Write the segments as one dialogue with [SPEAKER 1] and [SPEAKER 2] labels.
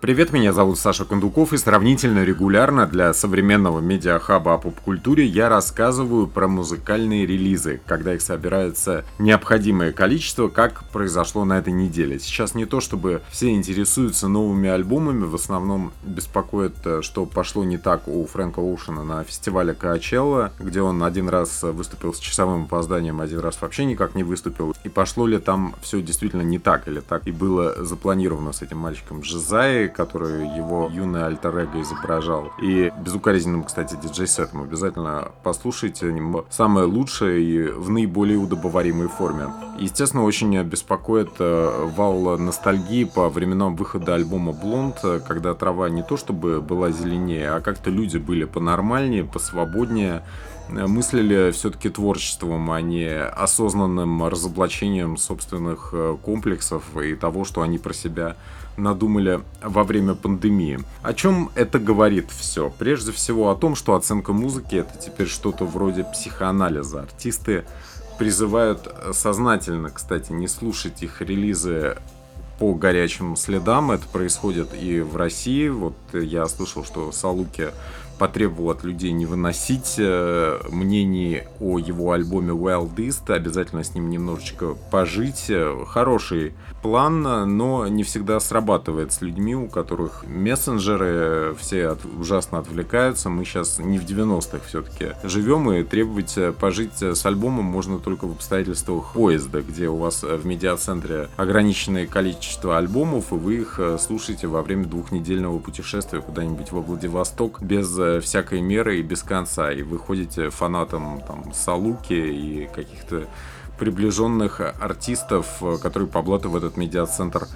[SPEAKER 1] Привет, меня зовут Саша Кондуков, и сравнительно регулярно для современного медиахаба о поп-культуре я рассказываю про музыкальные релизы, когда их собирается необходимое количество, как произошло на этой неделе. Сейчас не то, чтобы все интересуются новыми альбомами, в основном беспокоит, э, что пошло не так у Фрэнка Оушена на фестивале Коачелла, где он один раз выступил с часовым опозданием, один раз вообще никак не выступил. И пошло ли там все действительно не так, или так и было запланировано с этим мальчиком Жизай, который его юный альтер изображал. И безукоризненным, кстати, диджей-сетом обязательно послушайте. Самое лучшее и в наиболее удобоваримой форме. Естественно, очень беспокоит э, вал ностальгии по временам выхода альбома Блонд, когда трава не то чтобы была зеленее, а как-то люди были понормальнее, посвободнее, мыслили все-таки творчеством, а не осознанным разоблачением собственных э, комплексов и того, что они про себя надумали во время пандемии. О чем это говорит все? Прежде всего о том, что оценка музыки это теперь что-то вроде психоанализа. Артисты призывают сознательно, кстати, не слушать их релизы по горячим следам. Это происходит и в России. Вот я слышал, что Салуки потребовал от людей не выносить э, мнений о его альбоме Wildest, обязательно с ним немножечко пожить. Хороший план, но не всегда срабатывает с людьми, у которых мессенджеры все от, ужасно отвлекаются. Мы сейчас не в 90-х все-таки живем, и требовать пожить с альбомом можно только в обстоятельствах поезда, где у вас в медиацентре ограниченное количество альбомов, и вы их слушаете во время двухнедельного путешествия куда-нибудь во Владивосток без всякой меры и без конца. И вы ходите фанатом там Салуки и каких-то приближенных артистов, которые по блату в этот медиацентр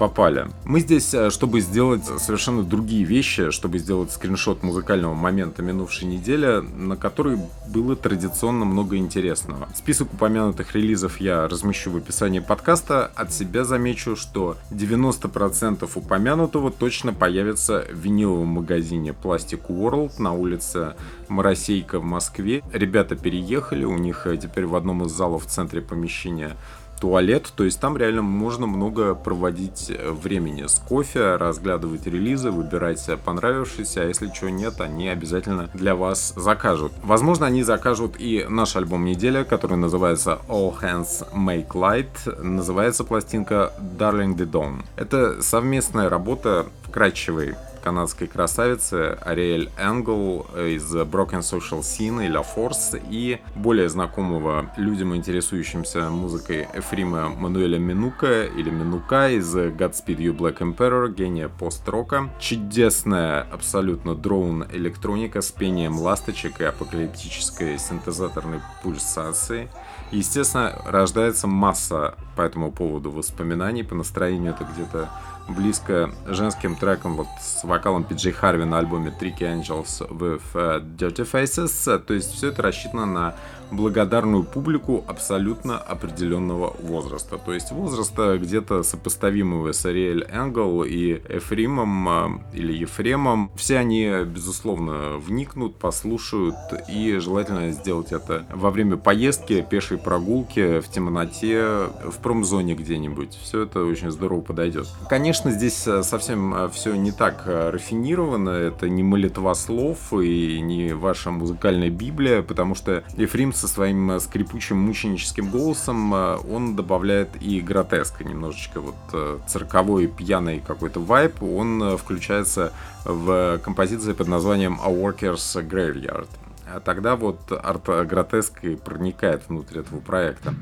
[SPEAKER 1] попали. Мы здесь, э, чтобы сделать совершенно другие вещи, чтобы сделать скриншот музыкального момента минувшей недели, на который было традиционно много интересного. Список упомянутых релизов я размещу в описании подкаста. От себя замечу, что 90% упомянутого точно появится в виниловом магазине Plastic World на улице Моросейка в Москве. Ребята переехали, у них э, теперь в одном из залов в центре помещения туалет, то есть там реально можно много проводить э, времени с кофе, разглядывать релизы, выбирать понравившиеся, а если чего нет, они обязательно для вас закажут. Возможно, они закажут и наш альбом недели, который называется All Hands Make Light, называется пластинка Darling the Dawn. Это совместная работа вкрадчивой канадской красавицы Ариэль Энгл из Broken Social Scene и La Force и более знакомого людям, интересующимся музыкой Эфрима Мануэля Минука или Минука из Godspeed You Black Emperor, гения пост-рока. Чудесная абсолютно дроун электроника с пением ласточек и апокалиптической синтезаторной пульсацией. Естественно, рождается масса по этому поводу воспоминаний, по настроению это где-то близко женским треком вот с вокалом Пиджей Харви на альбоме Tricky Angels with uh, Dirty Faces. То есть все это рассчитано на благодарную публику абсолютно определенного возраста. То есть возраста где-то сопоставимого с Ариэль Энгл и Эфримом э, или Ефремом. Все они, безусловно, вникнут, послушают и желательно сделать это во время поездки, пешей прогулки, в темноте, в промзоне где-нибудь. Все это очень здорово подойдет. Конечно, здесь э, совсем э, все не так рафинировано, это не молитва слов и не ваша музыкальная библия, потому что Ефрим со своим э, скрипучим мученическим голосом э, он добавляет и гротеска, немножечко вот э, цирковой пьяный какой-то вайп, он включается в композиции под названием A Worker's Graveyard. А тогда вот арт-гротеск и проникает внутрь этого проекта.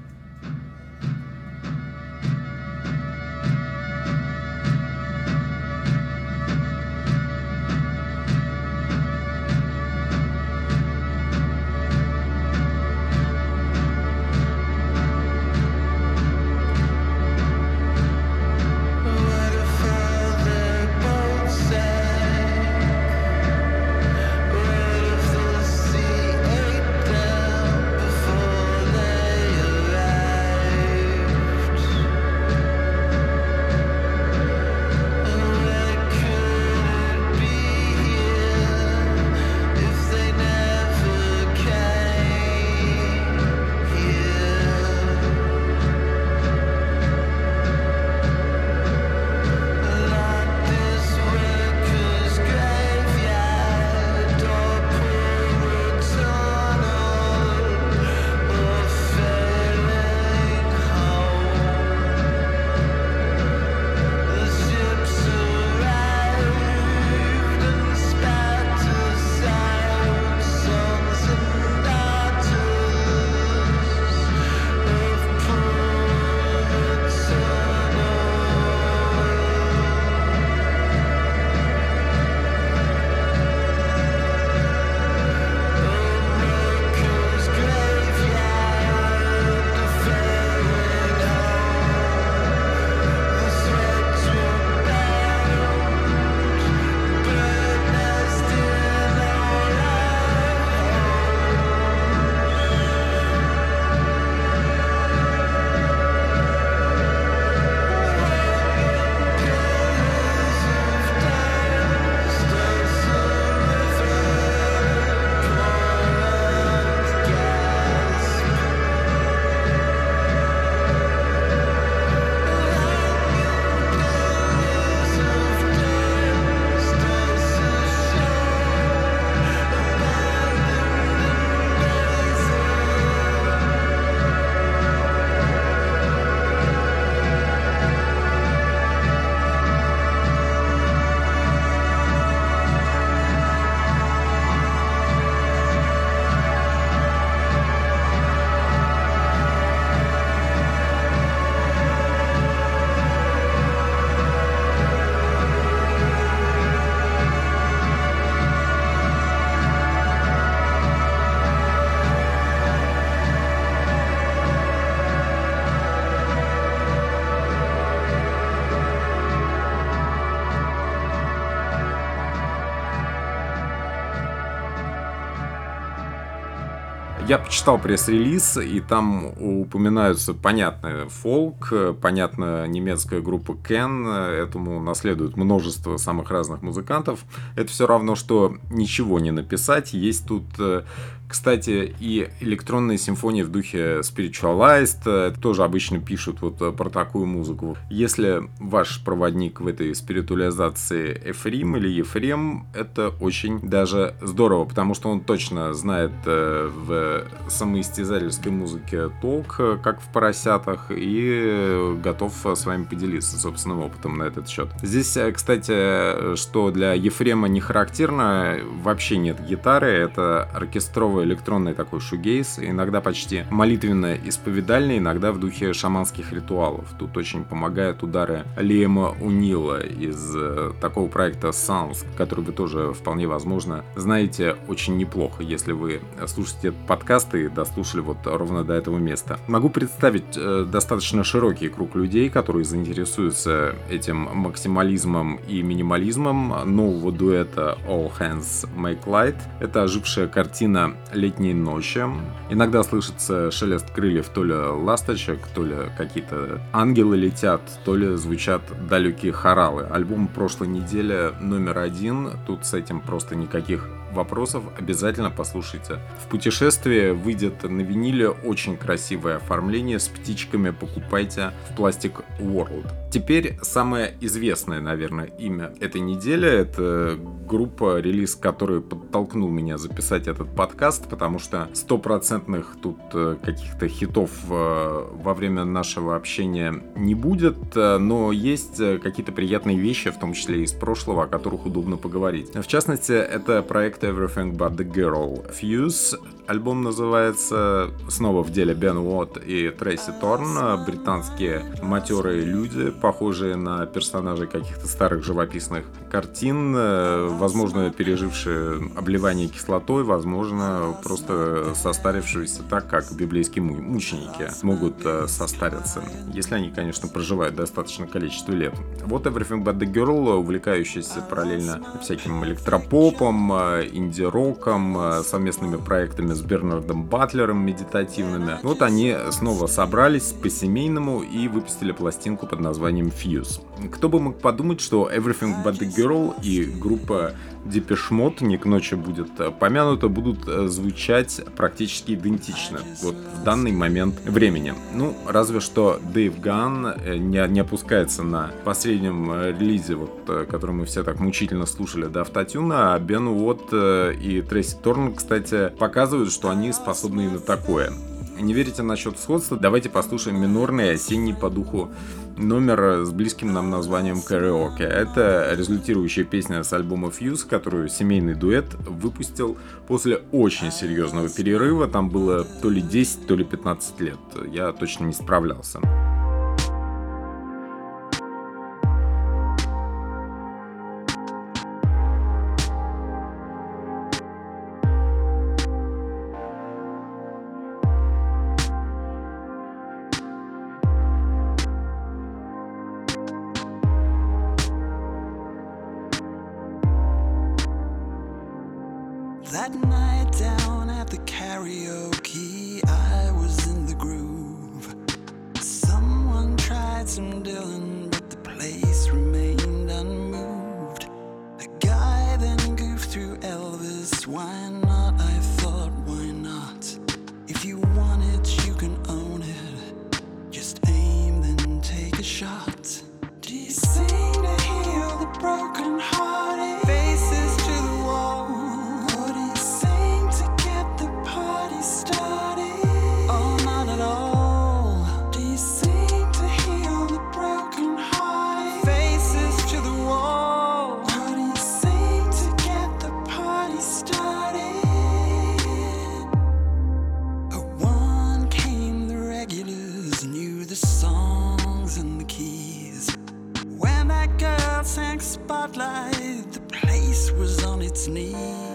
[SPEAKER 1] Я почитал пресс-релиз, и там упоминаются, понятно, фолк, понятно, немецкая группа Кен, этому наследует множество самых разных музыкантов. Это все равно, что ничего не написать. Есть тут э, кстати, и электронные симфонии в духе Spiritualized э, тоже обычно пишут вот э, про такую музыку. Если ваш проводник в этой спиритуализации Эфрим или Ефрем, это очень даже здорово, потому что он точно знает э, в самоистязательской музыке толк, как в поросятах, и готов с вами поделиться собственным опытом на этот счет. Здесь, кстати, что для Ефрема не характерно, вообще нет гитары, это оркестровая здоровый электронный такой шугейс, иногда почти молитвенно-исповедальный, иногда в духе шаманских ритуалов. Тут очень помогают удары Лиэма Унила из э, такого проекта Sounds, который вы тоже вполне возможно знаете очень неплохо, если вы слушаете этот подкаст и дослушали вот ровно до этого места. Могу представить э, достаточно широкий круг людей, которые заинтересуются этим максимализмом и минимализмом нового дуэта All Hands Make Light. Это ожившая картина летней ночи. Иногда слышится шелест крыльев то ли ласточек, то ли какие-то ангелы летят, то ли звучат далекие хоралы. Альбом прошлой недели номер один. Тут с этим просто никаких вопросов обязательно послушайте. В путешествии выйдет на виниле очень красивое оформление с птичками, покупайте в Plastic World. Теперь самое известное, наверное, имя этой недели, это группа, релиз который подтолкнул меня записать этот подкаст, потому что стопроцентных тут э, каких-то хитов э, во время нашего общения не будет, э, но есть какие-то приятные вещи, в том числе из прошлого, о которых удобно поговорить. В частности, это проект Everything But The Girl Fuse. Альбом называется снова в деле Бен Уотт и Трейси Торн, британские матерые люди, похожие на персонажей каких-то старых живописных картин, возможно, пережившие обливание кислотой, возможно, просто состарившиеся так, как библейские мученики могут э, состариться, если они, конечно, проживают достаточное количество лет. Вот Everything But The Girl, увлекающийся параллельно всяким электропопом, э, инди-роком, э, совместными проектами с Бернардом Батлером медитативными. Вот они снова собрались по-семейному и выпустили пластинку под названием Fuse. Кто бы мог подумать, что Everything But The Girl и группа Mode, не к ночи будет э, помянуто, будут э, звучать практически идентично вот в данный момент времени. Ну, разве что Дэйв Ган не, не опускается на последнем релизе, вот, который мы все так мучительно слушали до автотюна, а Бен Уотт и Трейси Торн, кстати, показывают, что они способны и на такое. Не верите насчет сходства? Давайте послушаем минорный осенний по духу номер с близким нам названием «Караоке». Это результирующая песня с альбома Fuse, которую семейный дуэт выпустил после очень серьезного перерыва. Там было то ли 10, то ли 15 лет. Я точно не справлялся. its.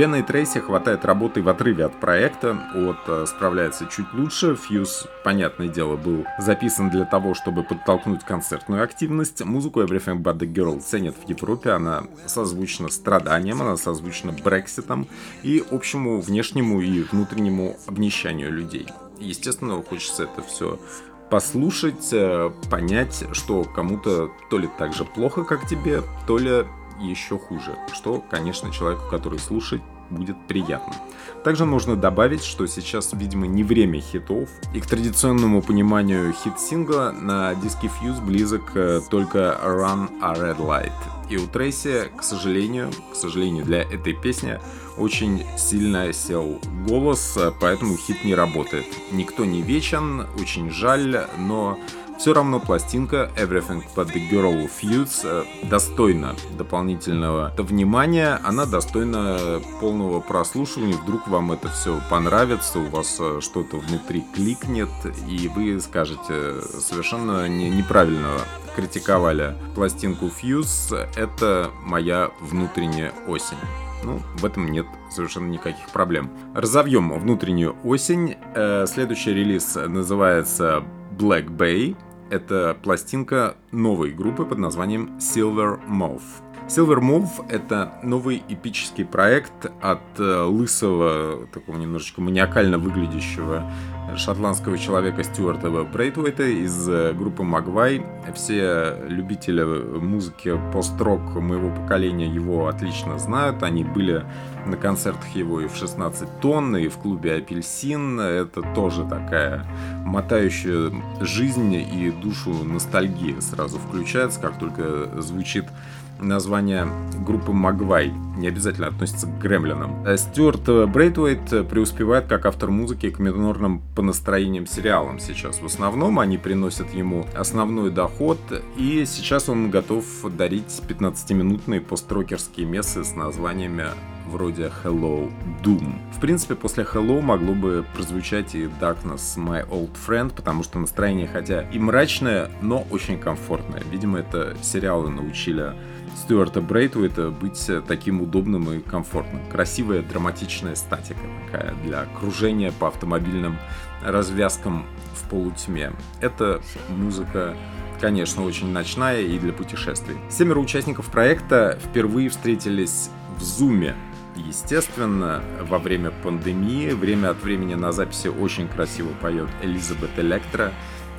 [SPEAKER 1] Бена и Трейси хватает работы в отрыве от проекта, от э, справляется чуть лучше. Фьюз, понятное дело, был записан для того, чтобы подтолкнуть концертную активность. Музыку Everything But The Girl ценят в Европе, она созвучна страданиям, она созвучна Брекситом и общему внешнему и внутреннему обнищанию людей. Естественно, хочется это все послушать, э, понять, что кому-то то ли так же плохо, как тебе, то ли еще хуже, что, конечно, человеку, который слушает, будет приятно. Также нужно добавить, что сейчас, видимо, не время хитов, и к традиционному пониманию хит-сингла на диске Fuse близок э, только Run a Red Light. И у Трейси, к сожалению, к сожалению для этой песни, очень сильно сел голос, э, поэтому хит не работает. Никто не вечен, очень жаль, но все равно пластинка Everything But The Girl Fuse э, достойна дополнительного внимания, она достойна полного прослушивания, вдруг вам это все понравится, у вас э, что-то внутри кликнет, и вы скажете совершенно не, неправильно критиковали пластинку Fuse, это моя внутренняя осень. Ну, в этом нет совершенно никаких проблем. Разовьем внутреннюю осень. Э, следующий релиз называется Black Bay. Это пластинка новой группы под названием Silver Mouth. Silver Mouth — это новый эпический проект от э, лысого, такого немножечко маниакально выглядящего шотландского человека Стюарта Брейтвейта из э, группы Магвай. Все любители музыки пост-рок моего поколения его отлично знают. Они были на концертах его и в 16 тонн, и в клубе «Апельсин». Это тоже такая мотающая жизнь и душу ностальгия сразу включается, как только звучит название группы Магвай. Не обязательно относится к гремлинам. Э, Стюарт Брейтвейт преуспевает как автор музыки к минорным по настроениям сериалам сейчас. В основном они приносят ему основной доход, и сейчас он готов дарить 15-минутные построкерские мессы с названиями вроде Hello Doom. В принципе, после Hello могло бы прозвучать и Darkness My Old Friend, потому что настроение хотя и мрачное, но очень комфортное. Видимо, это сериалы научили Стюарта Брейтуэта быть таким удобным и комфортным. Красивая драматичная статика такая для кружения по автомобильным развязкам в полутьме. Это музыка конечно, очень ночная и для путешествий. Семеро участников проекта впервые встретились в Зуме Естественно, во время пандемии время от времени на записи очень красиво поет Элизабет Электро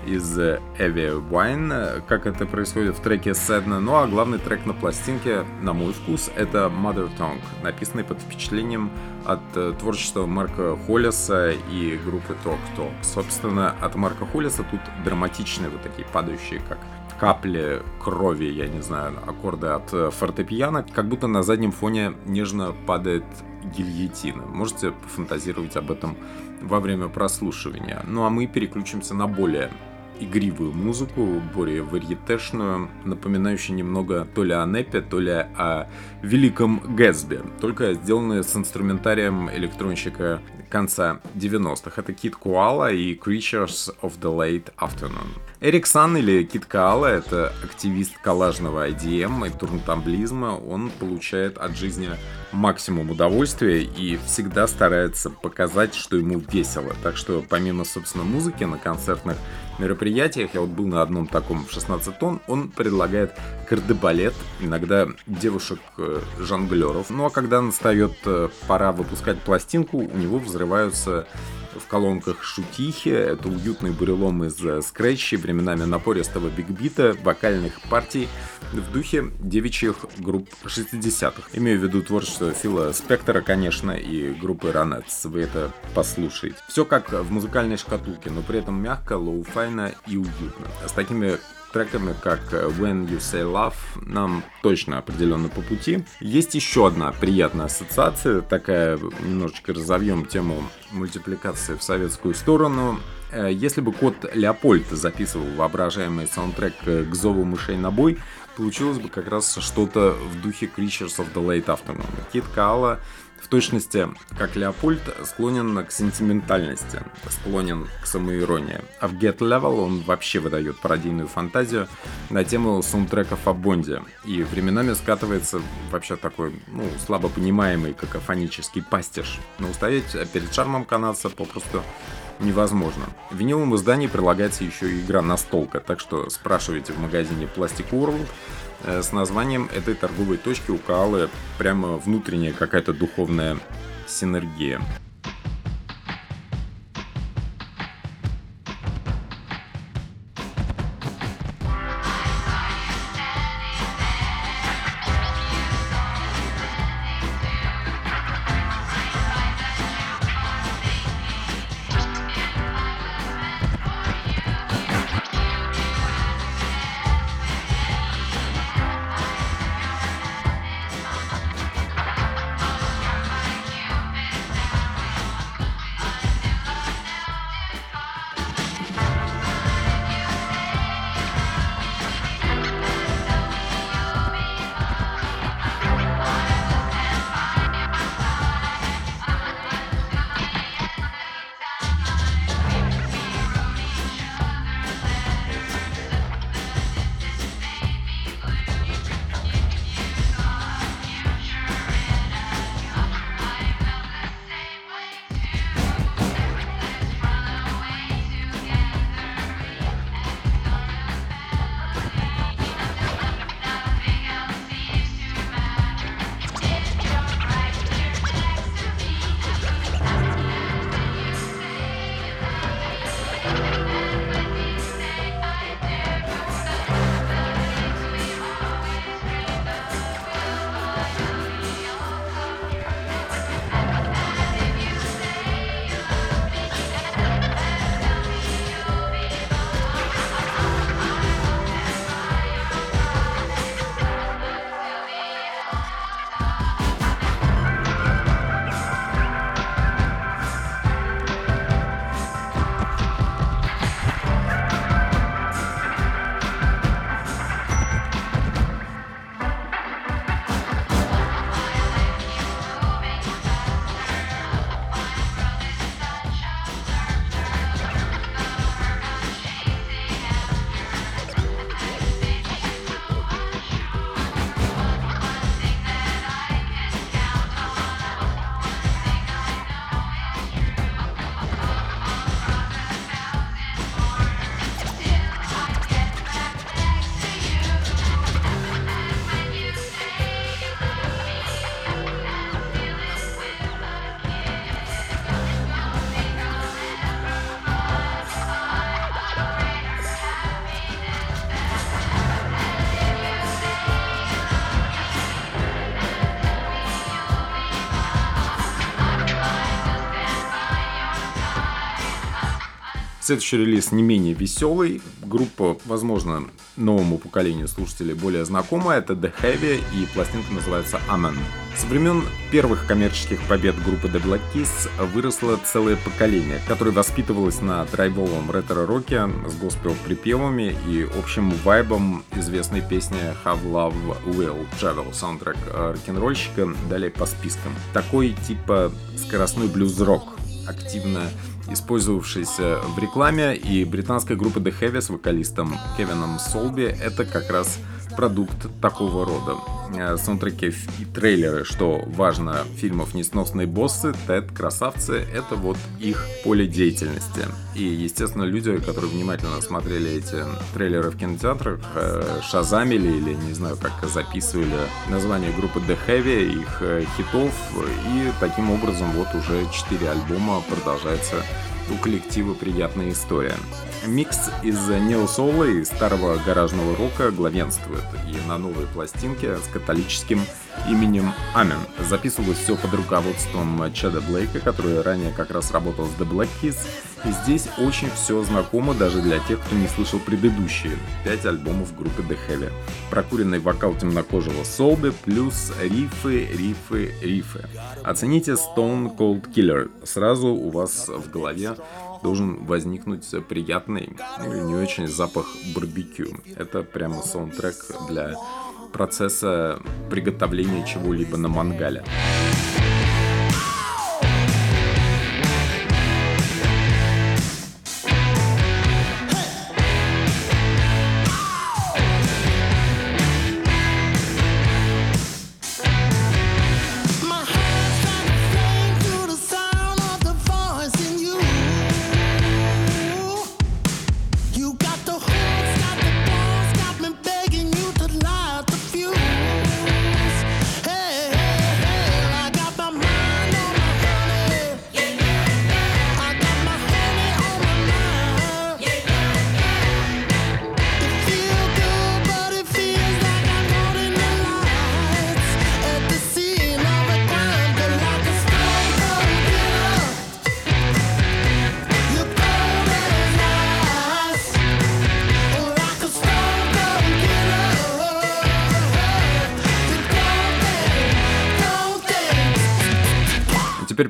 [SPEAKER 1] из Эви Wine, как это происходит в треке Sedna. Ну а главный трек на пластинке, на мой вкус, это Mother Tongue, написанный под впечатлением от э, творчества Марка Холлиса и группы Talk Talk. Собственно, от Марка Холлиса тут драматичные вот такие падающие, как капли крови, я не знаю, аккорды от э, фортепиано, как будто на заднем фоне нежно падает гильотина. Можете пофантазировать об этом во время прослушивания. Ну а мы переключимся на более игривую музыку, более варьетешную, напоминающую немного то ли о Непе, то ли о Великом Гэтсби, только сделанную с инструментарием электронщика конца 90-х. Это Кит Куала и Creatures of the Late Afternoon. Эрик Сан или Кит Каала — это активист коллажного IDM и турнтамблизма. Он получает от жизни максимум удовольствия и всегда старается показать, что ему весело. Так что помимо, собственно, музыки на концертных мероприятиях, я вот был на одном таком в 16 тонн, он предлагает кардебалет, иногда девушек-жонглеров. Ну а когда настает э, пора выпускать пластинку, у него взрываются в колонках шутихи, это уютный бурелом из э, скретчей, временами напористого бигбита, вокальных партий в духе девичьих групп 60-х. Имею в виду творчество Фила Спектора, конечно, и группы Ronettes. Вы это послушаете. Все как в музыкальной шкатулке, но при этом мягко, лоу-файно и уютно. С такими треками, как When You Say Love, нам точно определенно по пути. Есть еще одна приятная ассоциация, такая, немножечко разовьем тему мультипликации в советскую сторону. Э, если бы кот Леопольд записывал воображаемый саундтрек к зову мышей на бой, получилось бы как раз что-то в духе Creatures of the Late Afternoon. Кит Каала точности, как Леопольд, склонен к сентиментальности, склонен к самоиронии. А в Get Level он вообще выдает пародийную фантазию на тему саундтреков о Бонде и временами скатывается вообще такой, ну, слабо понимаемый какофонический пастиш. Но устоять перед шармом канадца попросту невозможно. В виниловом издании прилагается еще и игра настолка, так что спрашивайте в магазине Plastic World э, с названием этой торговой точки у Каалы прямо внутренняя какая-то духовная синергия. Следующий релиз не менее веселый. Группа, возможно, новому поколению слушателей более знакомая. Это The Heavy и пластинка называется Amen. Со времен первых коммерческих побед группы The Black Keys выросло целое поколение, которое воспитывалось на драйвовом ретро-роке с госпел-припевами и общим вайбом известной песни Have Love Will Travel, саундтрек рок-н-ролльщика, далее по спискам. Такой типа скоростной блюз-рок, активно использовавшийся в рекламе, и британская группа The Heavy с вокалистом Кевином Солби — это как раз продукт такого рода. Э, саундтреки и трейлеры, что важно, фильмов «Несносные боссы», «Тед», «Красавцы» — это вот их поле деятельности. И, естественно, люди, которые внимательно смотрели эти трейлеры в кинотеатрах, э, шазамили или, не знаю, как записывали название группы The Heavy, их э, хитов, и таким образом вот уже 4 альбома продолжается у коллектива приятная история. Микс из нео-соло и старого гаражного рока главенствует, и на новой пластинке с католическим именем Амен. Записывалось все под руководством Чада Блейка, который ранее как раз работал с The Black Keys, и здесь очень все знакомо даже для тех, кто не слышал предыдущие пять альбомов группы The Heavy. Прокуренный вокал темнокожего Солби плюс рифы, рифы, рифы. Оцените Stone Cold Killer. Сразу у вас в голове должен возникнуть приятный или не очень запах барбекю. Это прямо саундтрек для процесса приготовления чего-либо на мангале.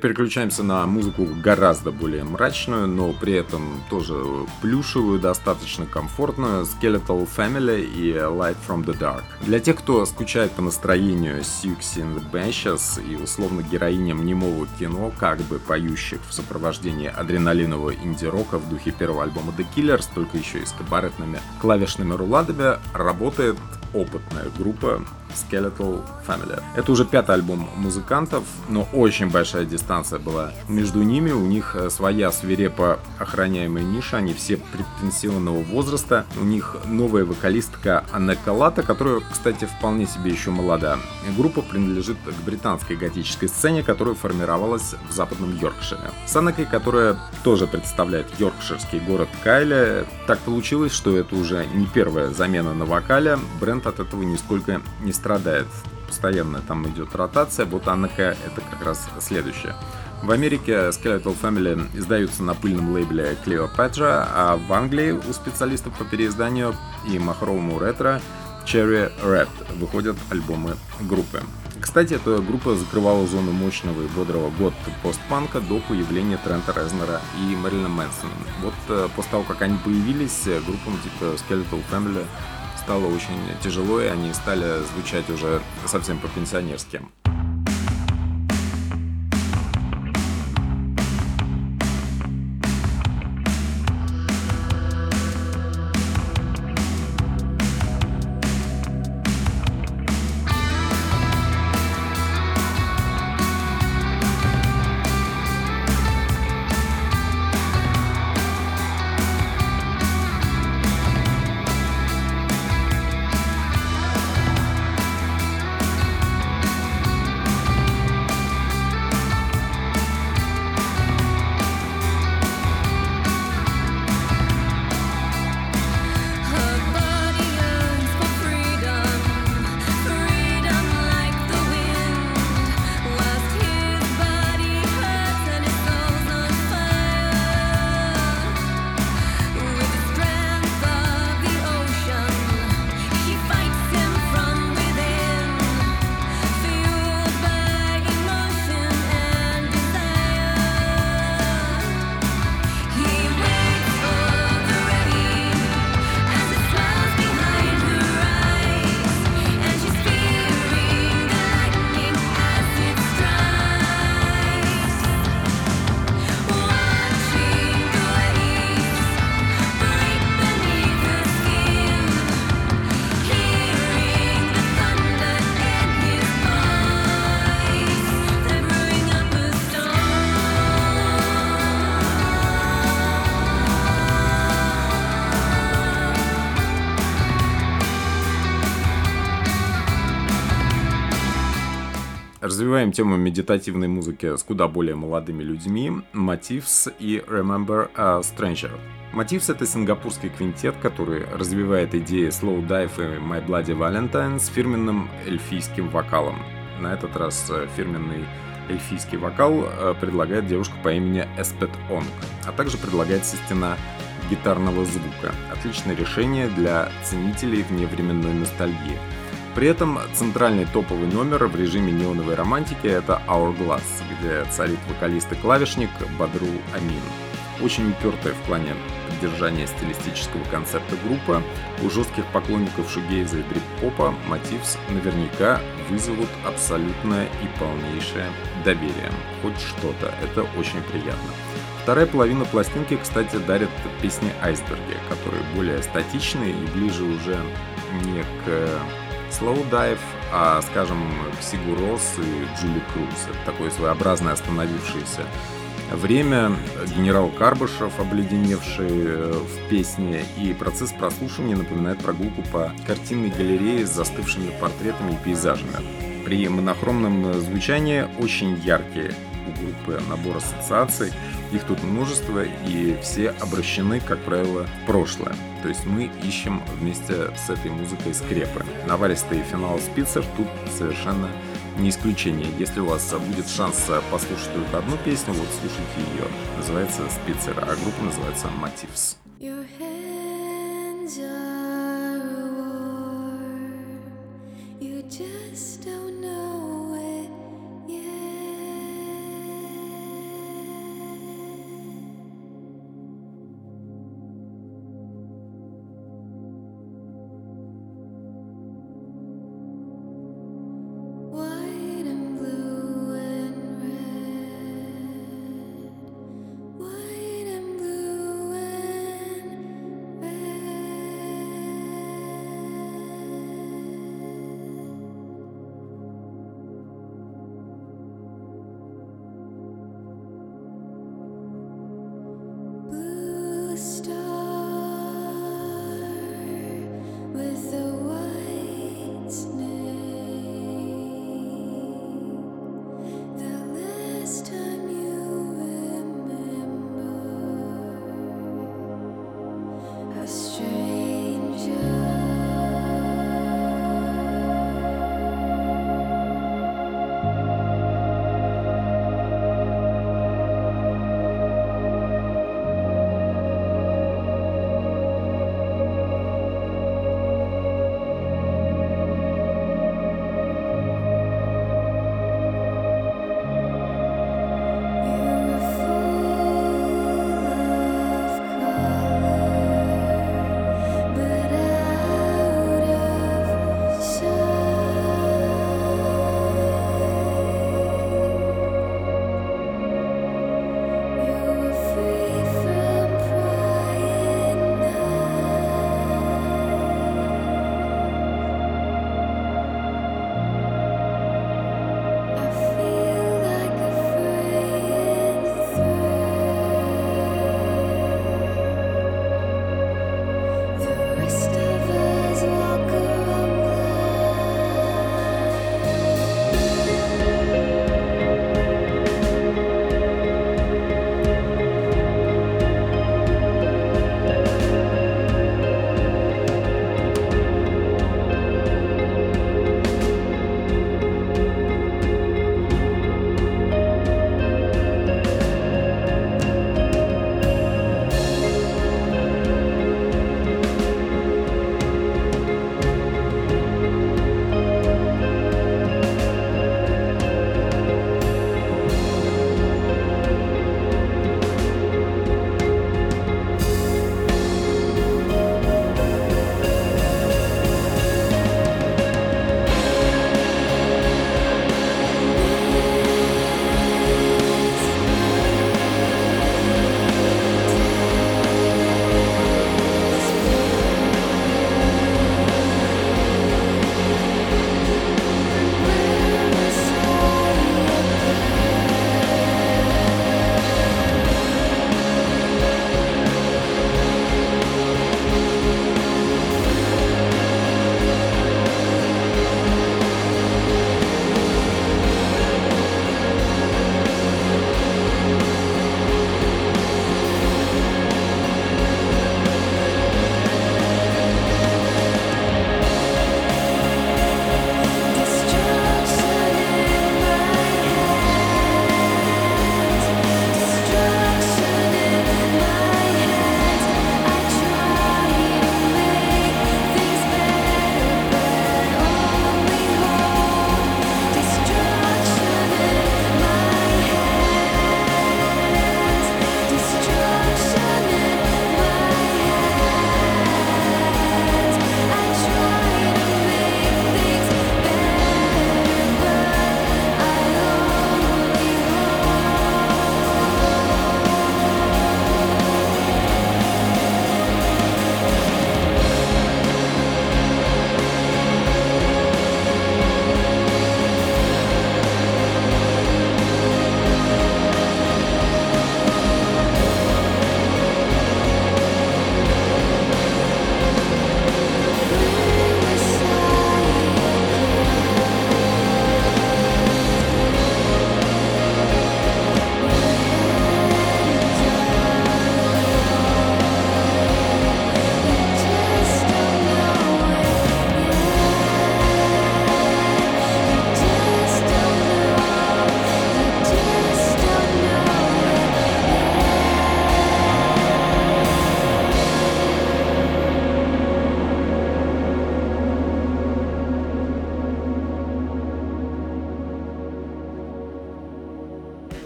[SPEAKER 1] Переключаемся на музыку гораздо более мрачную, но при этом тоже плюшевую, достаточно комфортную. Skeletal Family и Light from the Dark. Для тех, кто скучает по настроению Six in the Benches и условно героиням немого кино, как бы поющих в сопровождении адреналинового инди-рока в духе первого альбома The Killers, только еще и с кабаретными клавишными руладами, работает опытная группа Skeletal Family. Это уже пятый альбом музыкантов, но очень большая дистанция была между ними. У них э, своя свирепо охраняемая ниша, они все предпенсионного возраста. У них новая вокалистка Анна Калата, которая, кстати, вполне себе еще молода. Группа принадлежит к британской готической сцене, которая формировалась в западном Йоркшире. С Аннакой, которая тоже представляет йоркширский город Кайле, так получилось, что это уже не первая замена на вокале. Бренд от этого нисколько не страдает. Постоянно там идет ротация. Вот Аннака это как раз следующее. В Америке Skeletal Family издаются на пыльном лейбле Cleopatra, а в Англии у специалистов по переизданию и махровому ретро Cherry Red выходят альбомы группы. Кстати, эта группа закрывала зону мощного и бодрого год постпанка до появления Трента Резнера и Мэрилина Мэнсона. Вот э, после того, как они появились, группам типа Skeletal Family стало очень тяжело, и они стали звучать уже совсем по-пенсионерски. Развиваем тему медитативной музыки с куда более молодыми людьми, Motifs и Remember a Stranger. Motifs — это сингапурский квинтет, который развивает идеи Slow Dive и My Bloody Valentine с фирменным эльфийским вокалом. На этот раз э, фирменный эльфийский вокал э, предлагает девушка по имени Эспет Онг, а также предлагается стена гитарного звука. Отличное решение для ценителей вневременной ностальгии. При этом центральный топовый номер в режиме неоновой романтики это Hourglass, где царит вокалист и клавишник Бадру Амин. Очень упертая в плане поддержания стилистического концепта группа, у жестких поклонников шугейза и дрip-попа Motifs наверняка вызовут абсолютное и полнейшее доверие. Хоть что-то, это очень приятно. Вторая половина пластинки, кстати, дарит песни Айсберги, которые более статичные и ближе уже не к Slow Dive, а, скажем, Сигу Росс и Джули Круз. Это такое своеобразное остановившееся время, генерал Карбышев, обледеневший э, в песне, и процесс прослушивания напоминает прогулку по картинной галерее с застывшими портретами и пейзажами. При монохромном звучании очень яркие у группы набор ассоциаций, их тут множество, и все обращены, как правило, в прошлое. То есть мы ищем вместе с этой музыкой скрепы. Наваристый финал спицер тут совершенно не исключение. Если у вас будет шанс послушать только одну песню, вот слушайте ее. Называется «Спицер», а группа называется «Motifs». Your hands are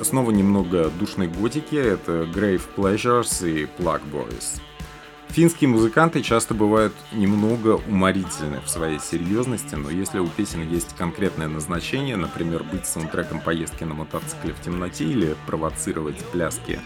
[SPEAKER 2] снова немного душной готики, это Grave Pleasures и Plug Boys. Финские музыканты часто бывают немного уморительны в своей серьезности, но если у песен есть конкретное назначение, например, быть саундтреком поездки на мотоцикле в темноте или провоцировать пляски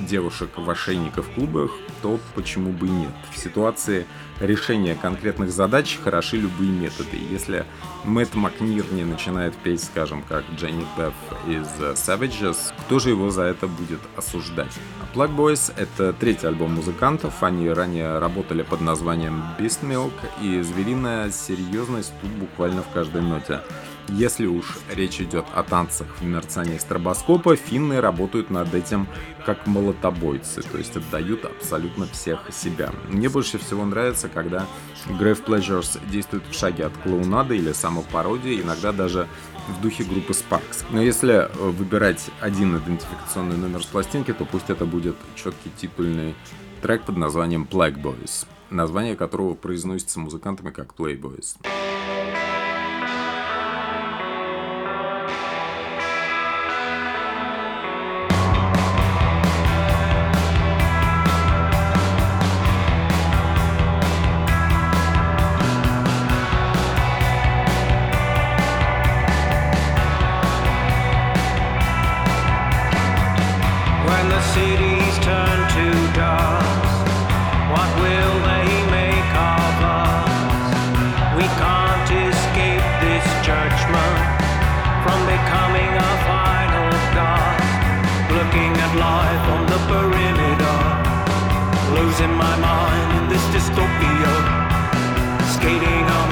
[SPEAKER 2] девушек в ошейниках в клубах, то почему бы и нет. В ситуации решения конкретных задач хороши любые методы. Если Мэтт Макнирни начинает петь, скажем, как Дженни Бефф из Savages, кто же его за это будет осуждать? А Plug Boys — это третий альбом музыкантов. Они ранее работали под названием Beast Milk, и звериная серьезность тут буквально в каждой ноте. Если уж речь идет о танцах в мерцании стробоскопа, финны работают над этим как молотобойцы, то есть отдают абсолютно всех себя. Мне больше всего нравится, когда Grave Pleasures действует в шаге от клоунады или самопародии, иногда даже в духе группы Sparks. Но если выбирать один идентификационный номер с пластинки, то пусть это будет четкий титульный трек под названием Black Boys, название которого произносится музыкантами как Playboys. In my mind in this dystopia. Skating on.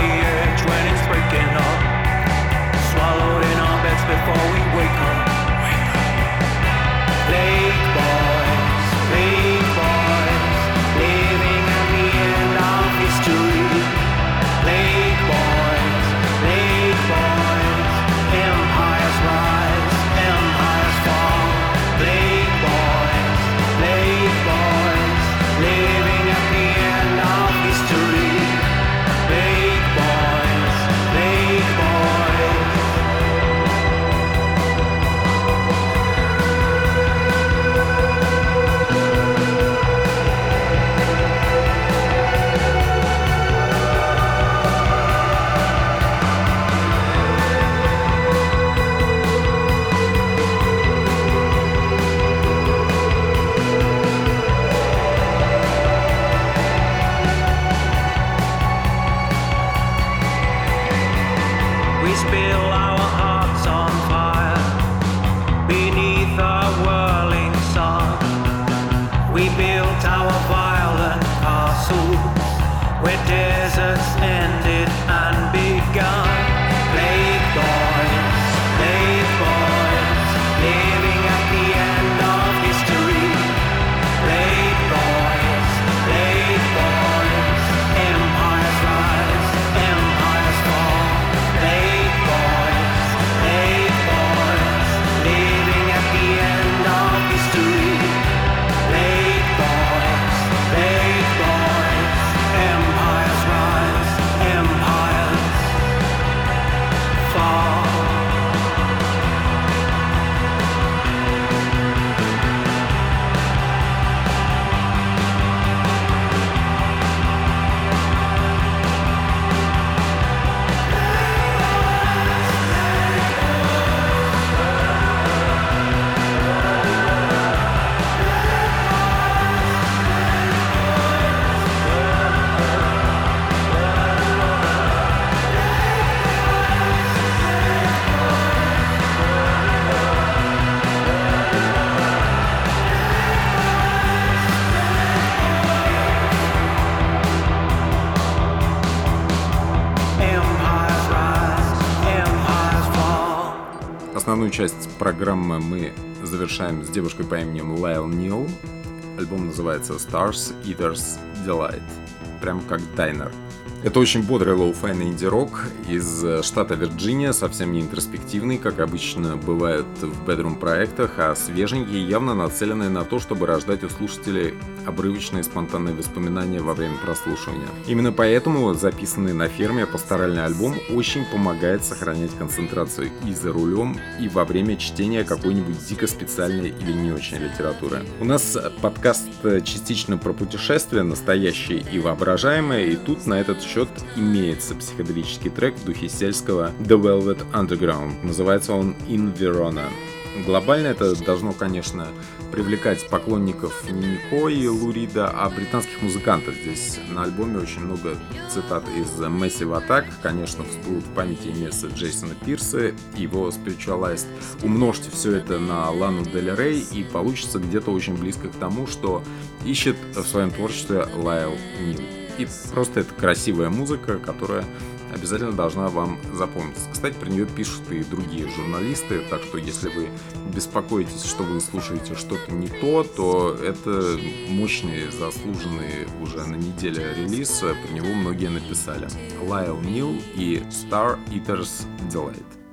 [SPEAKER 2] and часть программы мы завершаем с девушкой по имени Лайл Нил. Альбом называется Star Eaters Delight. Прям как Дайнер.
[SPEAKER 3] Это очень бодрый лоу-файный инди-рок из э, штата Вирджиния, совсем не интроспективный, как обычно бывает в bedroom -проектах, а свеженький, явно нацеленный на то, чтобы рождать у слушателей обрывочные спонтанные воспоминания во время прослушивания. Именно поэтому записанный на ферме пасторальный альбом очень помогает сохранять концентрацию и за рулем, и во время чтения какой-нибудь дико специальной или не очень литературы. У нас подкаст э, частично про путешествия, настоящее и воображаемое, и тут на этот имеется психоделический трек в духе сельского The Velvet Underground. Называется он In Verona. Глобально это должно, конечно, привлекать поклонников не Нико и Лурида, а британских музыкантов. Здесь на альбоме очень много цитат из Massive Attack. Конечно, всплывут в памяти имеется Джейсона Пирса, его Spiritualized. Умножьте все это на Лану Дель Рей, и получится где-то очень близко к тому, что ищет в своем творчестве Лайл Нил. И просто это красивая музыка, которая обязательно должна вам запомниться. Кстати, про нее пишут и другие журналисты, так что если вы беспокоитесь, что вы слушаете что-то не то, то это мощный, заслуженный уже на неделе релиз, про него многие написали. Лайл Нил и Star Eaters Delight.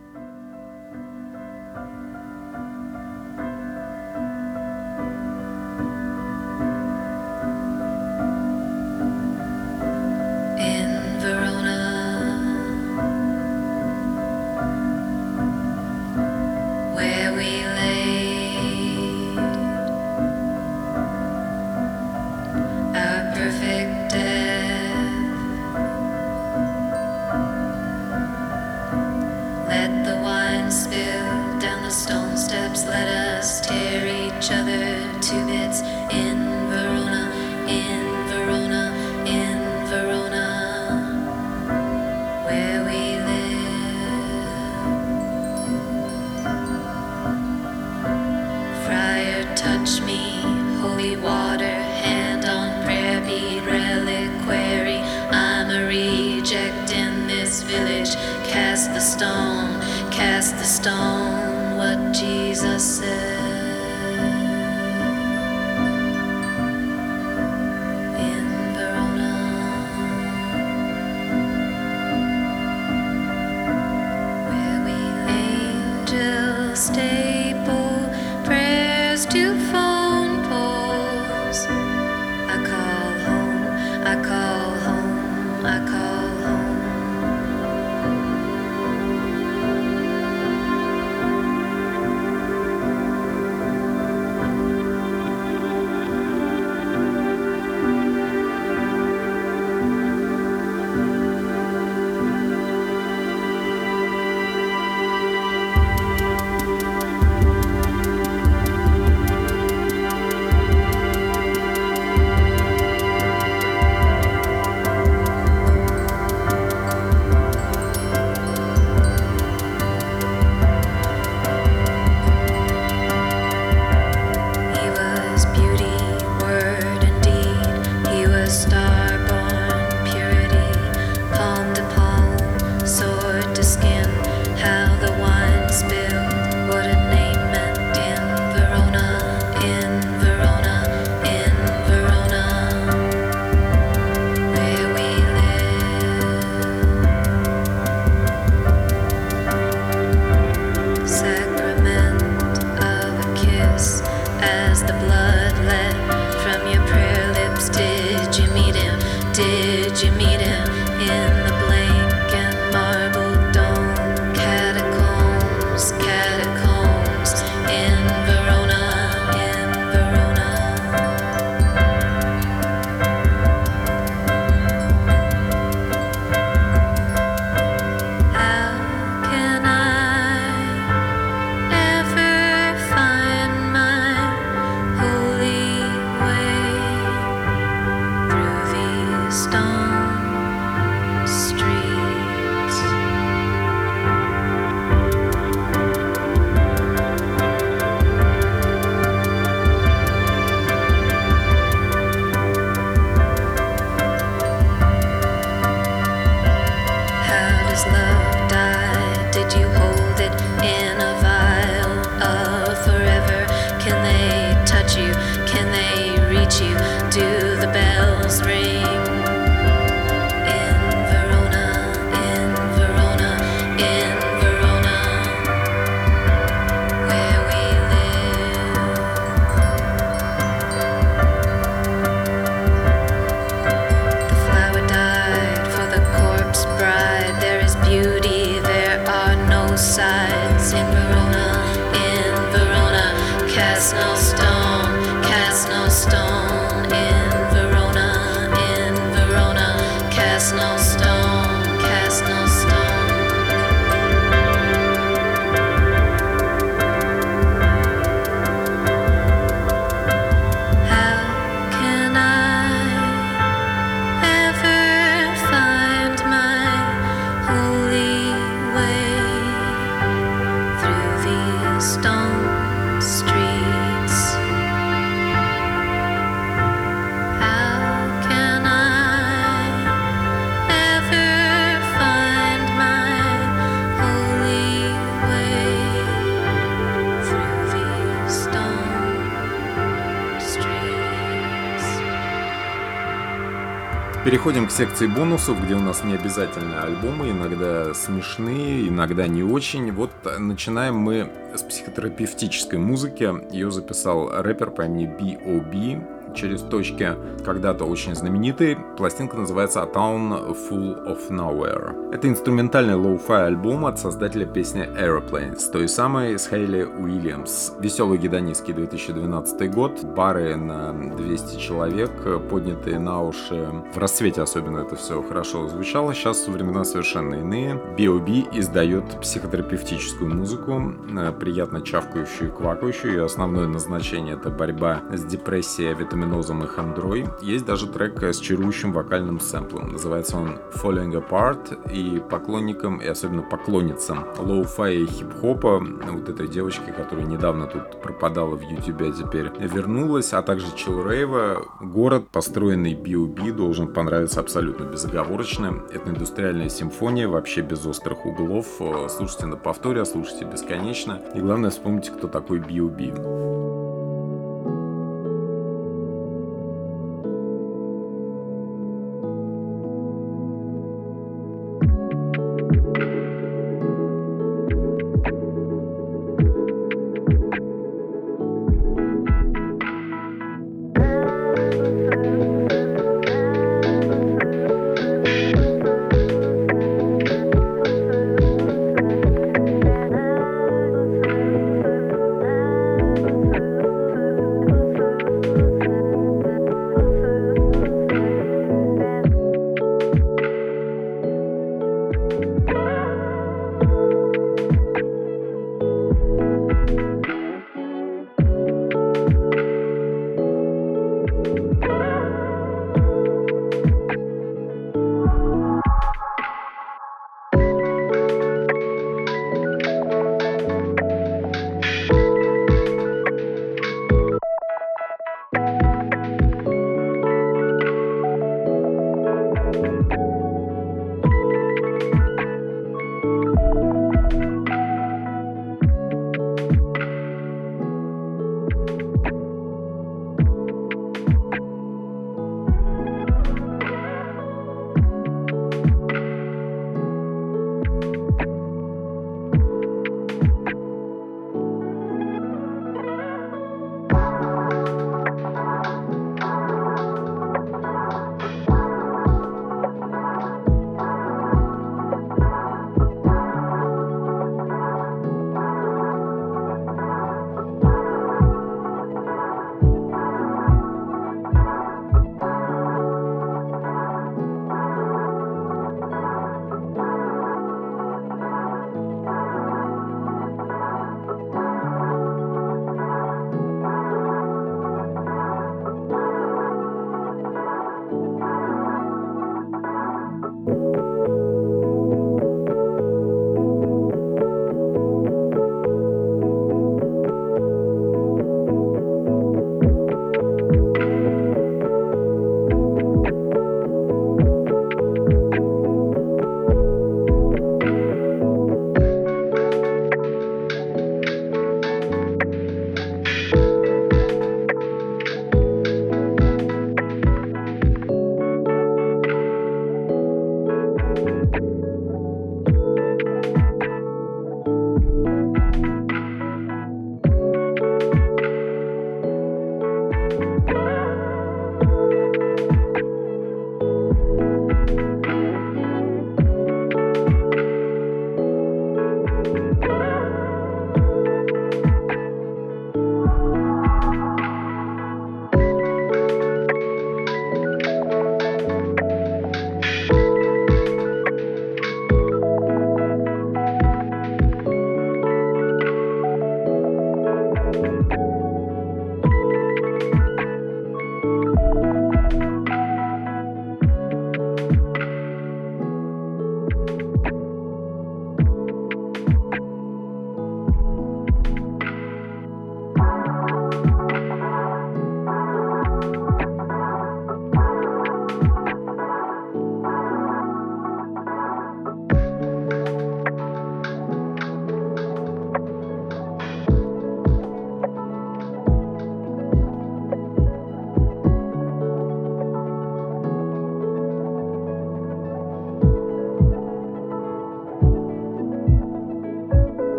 [SPEAKER 1] К секции бонусов, где у нас не обязательно альбомы, иногда смешные, иногда не очень. Вот начинаем мы с психотерапевтической музыки. Ее записал рэпер по имени B.O.B через точки, когда-то очень знаменитый. Пластинка называется A Town Full of Nowhere. Это инструментальный lo-fi альбом от создателя песни Airplanes, той самой с Хейли Уильямс. Веселый гедонистский 2012 год, бары на 200 человек, поднятые на уши. В расцвете особенно это все хорошо звучало, сейчас времена совершенно иные. B.O.B. издает психотерапевтическую музыку, э, приятно чавкающую и квакающую. Ее основное назначение это борьба с депрессией, авитаминозом и хандрой. Есть даже трек с чарующим вокальным сэмплом. Называется он Falling Apart. И поклонникам, и особенно поклонницам lo-fi хип-хопа, вот этой девочки, которая недавно тут пропадала в YouTube, а теперь вернулась, а также chillwave а, город, построенный B.O.B., должен понравиться абсолютно безоговорочно. Это индустриальная симфония, вообще без острых углов. Слушайте на повторе, слушайте бесконечно. И главное, вспомните, кто такой B.O.B.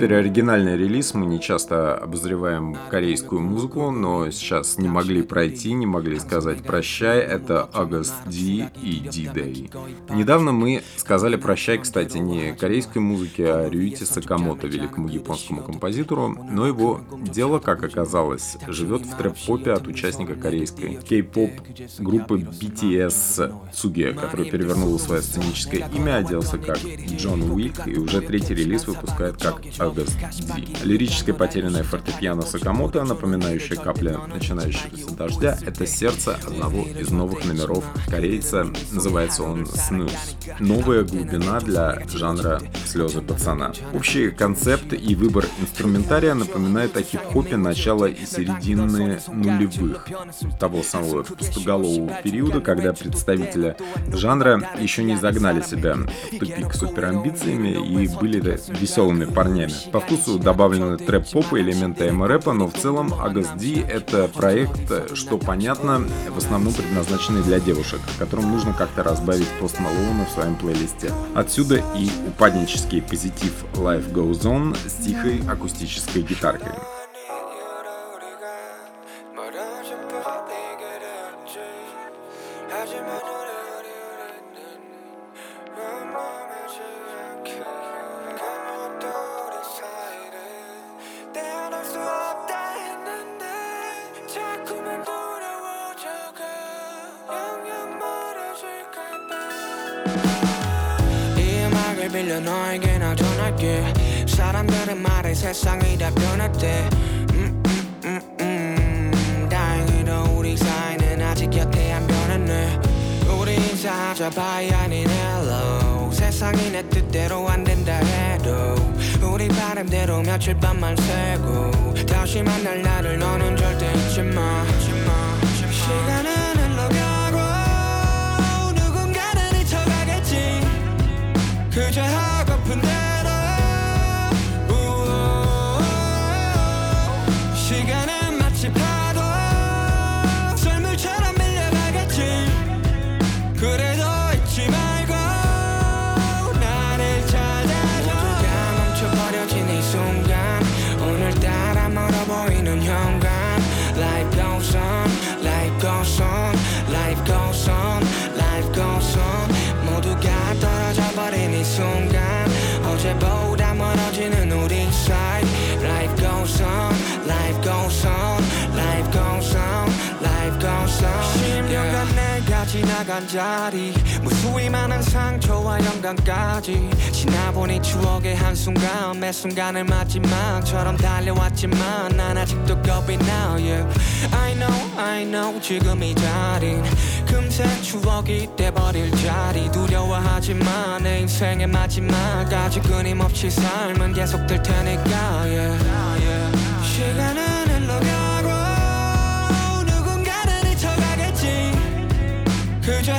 [SPEAKER 4] Супер оригинальный релиз. Мы не часто обозреваем корейскую музыку, но сейчас не могли пройти, не могли сказать прощай. Это August D и D-Day. Недавно мы сказали прощай, кстати, не корейской музыке, а Рюити Сакамото, великому японскому композитору, но его дело, как оказалось, живет в трэп-попе от участника корейской кей-поп группы BTS Цуге, который перевернул свое сценическое имя, оделся как Джон Уик и уже третий релиз выпускает как August D. Лирическое потерянное фортепиано Сакамото, напоминающее капля начинающегося дождя, это сердце одного из новых номеров корейца. Называется он Snooze. Новая глубина для жанра слезы пацана. Общий концепт и выбор инструментария напоминает о хип-хопе начала и середины нулевых. Того самого пустоголового периода, когда представители жанра еще не загнали себя в тупик суперамбициями и были веселыми парнями. По вкусу добавлены трэп-попа, элементы эмо-рэпа, но в целом D — это проект, что понятно, в основном предназначенный для девушек, которым нужно как-то разбавить пост Малоуна в своем плейлисте. Отсюда и упаднический позитив Life Goes On с тихой акустической гитаркой. 순간을 마지막처럼 달려왔지만 난 아직도 겁이 나 yeah. I know, I know 지금 이 자린 금세 추억이 돼버릴 자리 두려워하지만 내 인생의 마지막까지 끊임없이 삶은 계속될 테니까 yeah. 시간은 흘러가고 누군가는 잊혀가겠지 그저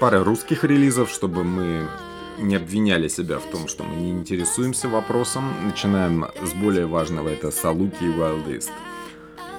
[SPEAKER 4] пара русских релизов, чтобы мы не обвиняли себя в том, что мы не интересуемся вопросом. Начинаем с более важного, это Салуки и.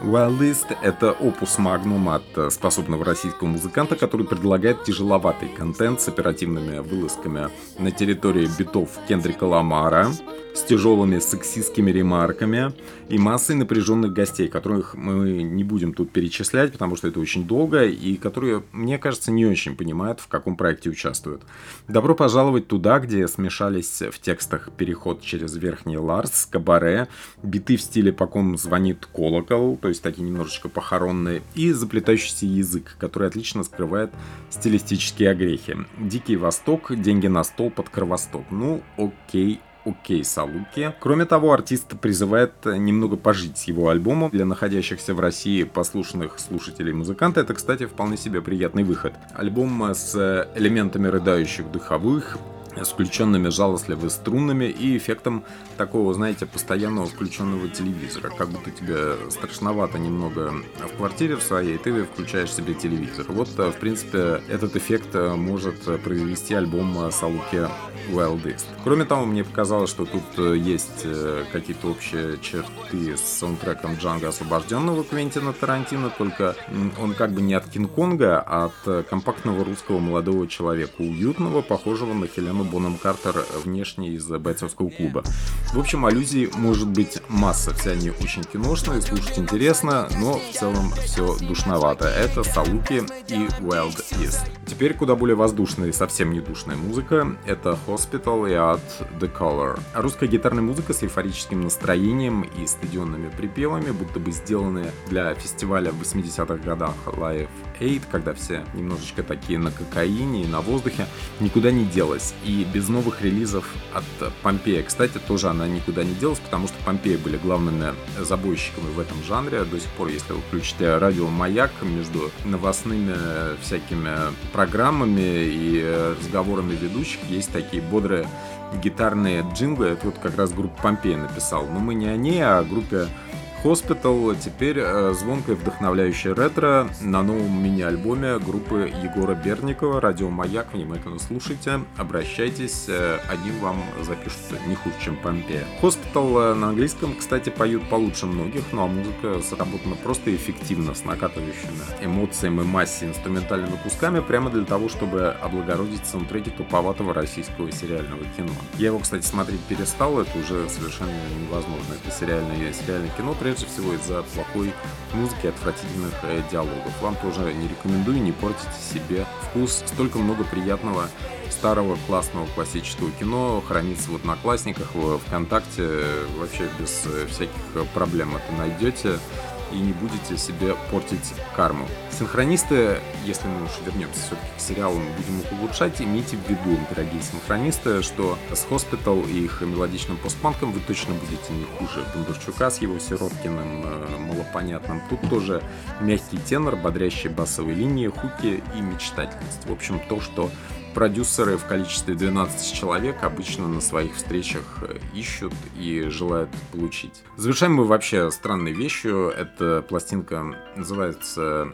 [SPEAKER 4] Wildest — это опус магнум от способного российского музыканта, который предлагает тяжеловатый контент с оперативными вылазками на территории битов Кендрика Ламара,
[SPEAKER 1] с тяжелыми сексистскими ремарками и массой напряженных гостей, которых мы не будем тут перечислять, потому что это очень долго, и которые, мне кажется, не очень понимают, в каком проекте участвуют. Добро пожаловать туда, где смешались в текстах переход через верхний Ларс, кабаре, биты в стиле «По ком звонит колокол», то есть такие немножечко похоронные, и заплетающийся язык, который отлично скрывает стилистические огрехи. Дикий Восток, деньги на стол под кровосток. Ну, окей, окей Салуки. Кроме того, артист призывает немного пожить с его альбомом. Для находящихся в России послушных слушателей музыканта это, кстати, вполне себе приятный выход. Альбом с элементами рыдающих духовых, с включенными жалостливыми струнами и эффектом такого, знаете, постоянного включенного телевизора. Как будто тебе страшновато немного в квартире в своей, ты включаешь себе телевизор. Вот, в принципе, этот эффект может произвести альбом Салуки Wildest. Кроме того, мне показалось, что тут есть какие-то общие черты с саундтреком Джанга Освобожденного Квентина Тарантино, только он как бы не от Кинг-Конга, а от компактного русского молодого человека, уютного, похожего на Хелену Эмма Боном Картер внешне из бойцовского клуба. В общем, аллюзий может быть масса, все они очень киношные, слушать интересно, но в целом все душновато. Это Салуки и Wild East. Теперь куда более воздушная и совсем не душная музыка. Это Hospital и от The Color. Русская гитарная музыка с эйфорическим настроением и стадионными припевами, будто бы сделанные для фестиваля в 80-х годах Live Aid, когда все немножечко такие на кокаине и на воздухе, никуда не делась. И без новых релизов от Помпея, кстати, тоже она никуда не делась, потому что Помпеи были главными забойщиками в этом жанре. До сих пор, если вы включите радио «Маяк» между новостными всякими программами и разговорами ведущих, есть такие бодрые гитарные джинглы. Это вот как раз группа Помпея написал. Но мы не о ней, а о группе Hospital теперь э, звонкое вдохновляющее ретро на новом мини-альбоме группы Егора Берникова «Радио Маяк». Внимательно слушайте, обращайтесь, э, они вам запишут не хуже, чем Помпея. Hospital э, на английском, кстати, поют получше многих, ну а музыка сработана просто эффективно, с накатывающими эмоциями, массе инструментальными кусками, прямо для того, чтобы облагородить саундтреки туповатого российского сериального кино. Я его, кстати, смотреть перестал, это уже совершенно невозможно. Это сериальное, сериальное кино, прежде всего из-за плохой музыки отвратительных э, диалогов. Вам тоже не рекомендую, не портите себе вкус. Столько много приятного старого классного классического кино хранится в Одноклассниках, в ВКонтакте, вообще без э, всяких проблем это найдете и не будете себе портить карму. Синхронисты, если мы уж вернемся все-таки к сериалам, будем их улучшать, имейте в виду, дорогие синхронисты, что с Hospital и их мелодичным постпанком вы точно будете не хуже Бондарчука с его Сироткиным э, малопонятным. Тут тоже мягкий тенор, бодрящие басовые линии, хуки и мечтательность. В общем, то, что продюсеры в количестве 12 человек обычно на своих встречах э, ищут и желают получить. Завершаем мы вообще странной вещью. Эта пластинка называется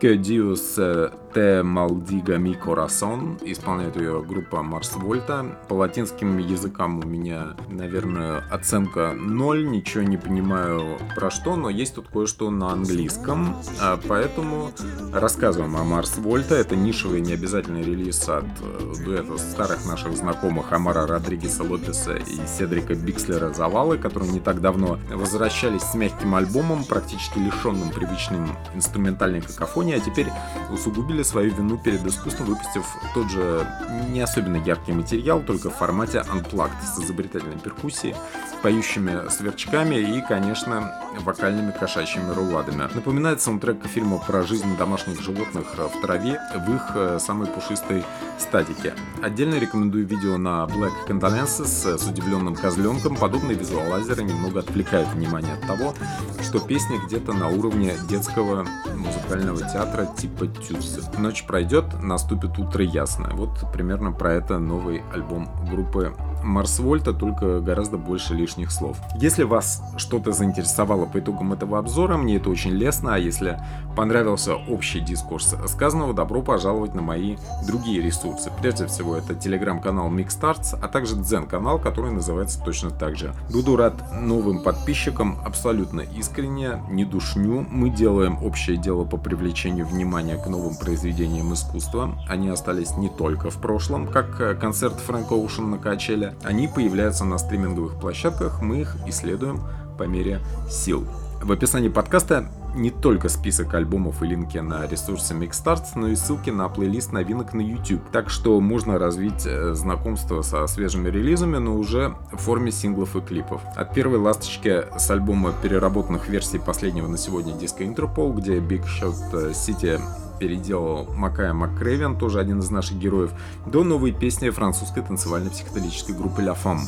[SPEAKER 1] Dios Te Maldiga Mi Corazon. Исполняет ее группа Марс Вольта. По латинским языкам у меня, наверное, оценка 0. Ничего не понимаю про что, но есть тут кое-что на английском. А поэтому рассказываем о Марс Вольта. Это нишевый необязательный релиз от э, дуэта старых наших знакомых Амара Родригеса Лопеса и Седрика Бикслера Завалы, которые не так давно возвращались с мягким альбомом, практически лишенным привычным инструментальной какофонии а теперь усугубили свою вину перед искусством, выпустив тот же не особенно яркий материал, только в формате Unplugged с изобретательной перкуссией, поющими сверчками и, конечно, вокальными кошачьими руладами. Напоминает саундтрек фильма про жизнь домашних животных в траве в их э, самой пушистой статике. Отдельно рекомендую видео на Black Condolences с удивленным козленком. Подобные визуалайзеры немного отвлекают внимание от того, что песня где-то на уровне детского музыкального театра типа Тюз. Ночь пройдет, наступит утро ясное. Вот примерно про это новый альбом группы Марс Вольта, только гораздо больше лишних слов. Если вас что-то заинтересовало по итогам этого обзора, мне это очень лестно, а если понравился общий дискурс сказанного, добро пожаловать на мои другие ресурсы. Прежде всего, это телеграм-канал Mixstarts, а также Дзен-канал, который называется точно так же. Буду рад новым подписчикам абсолютно искренне, не душню. Мы делаем общее дело по привлечению внимания к новым произведениям искусства. Они остались не только в прошлом, как концерт Фрэнка Оушен на качеле, фестиваля. Они появляются на стриминговых площадках, мы их исследуем по мере сил. В описании подкаста не только список альбомов и линки на ресурсы Mixstarts, но и ссылки на плейлист новинок на YouTube. Так что можно развить э, знакомство со свежими релизами, но уже в форме синглов и клипов. От первой ласточки с альбома переработанных версий последнего на сегодня диска Interpol, где Big Shot City переделал Макая МакКрейвен, тоже один из наших героев, до новой песни французской танцевальной психоделической группы La Femme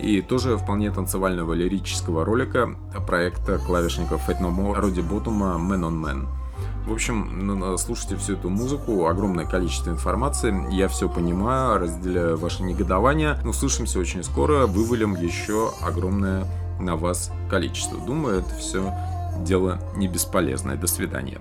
[SPEAKER 1] и тоже вполне танцевального лирического ролика проекта клавишников More Роди Ботума Man on Man. В общем, слушайте всю эту музыку, огромное количество информации, я все понимаю, разделяю ваше негодование. Услышимся очень скоро, вывалим еще огромное на вас количество. Думаю, это все дело не бесполезное. До свидания.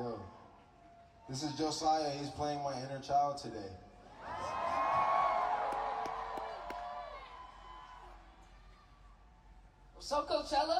[SPEAKER 5] Yo, this is Josiah. He's playing my inner child today.
[SPEAKER 6] What's up, Coachella?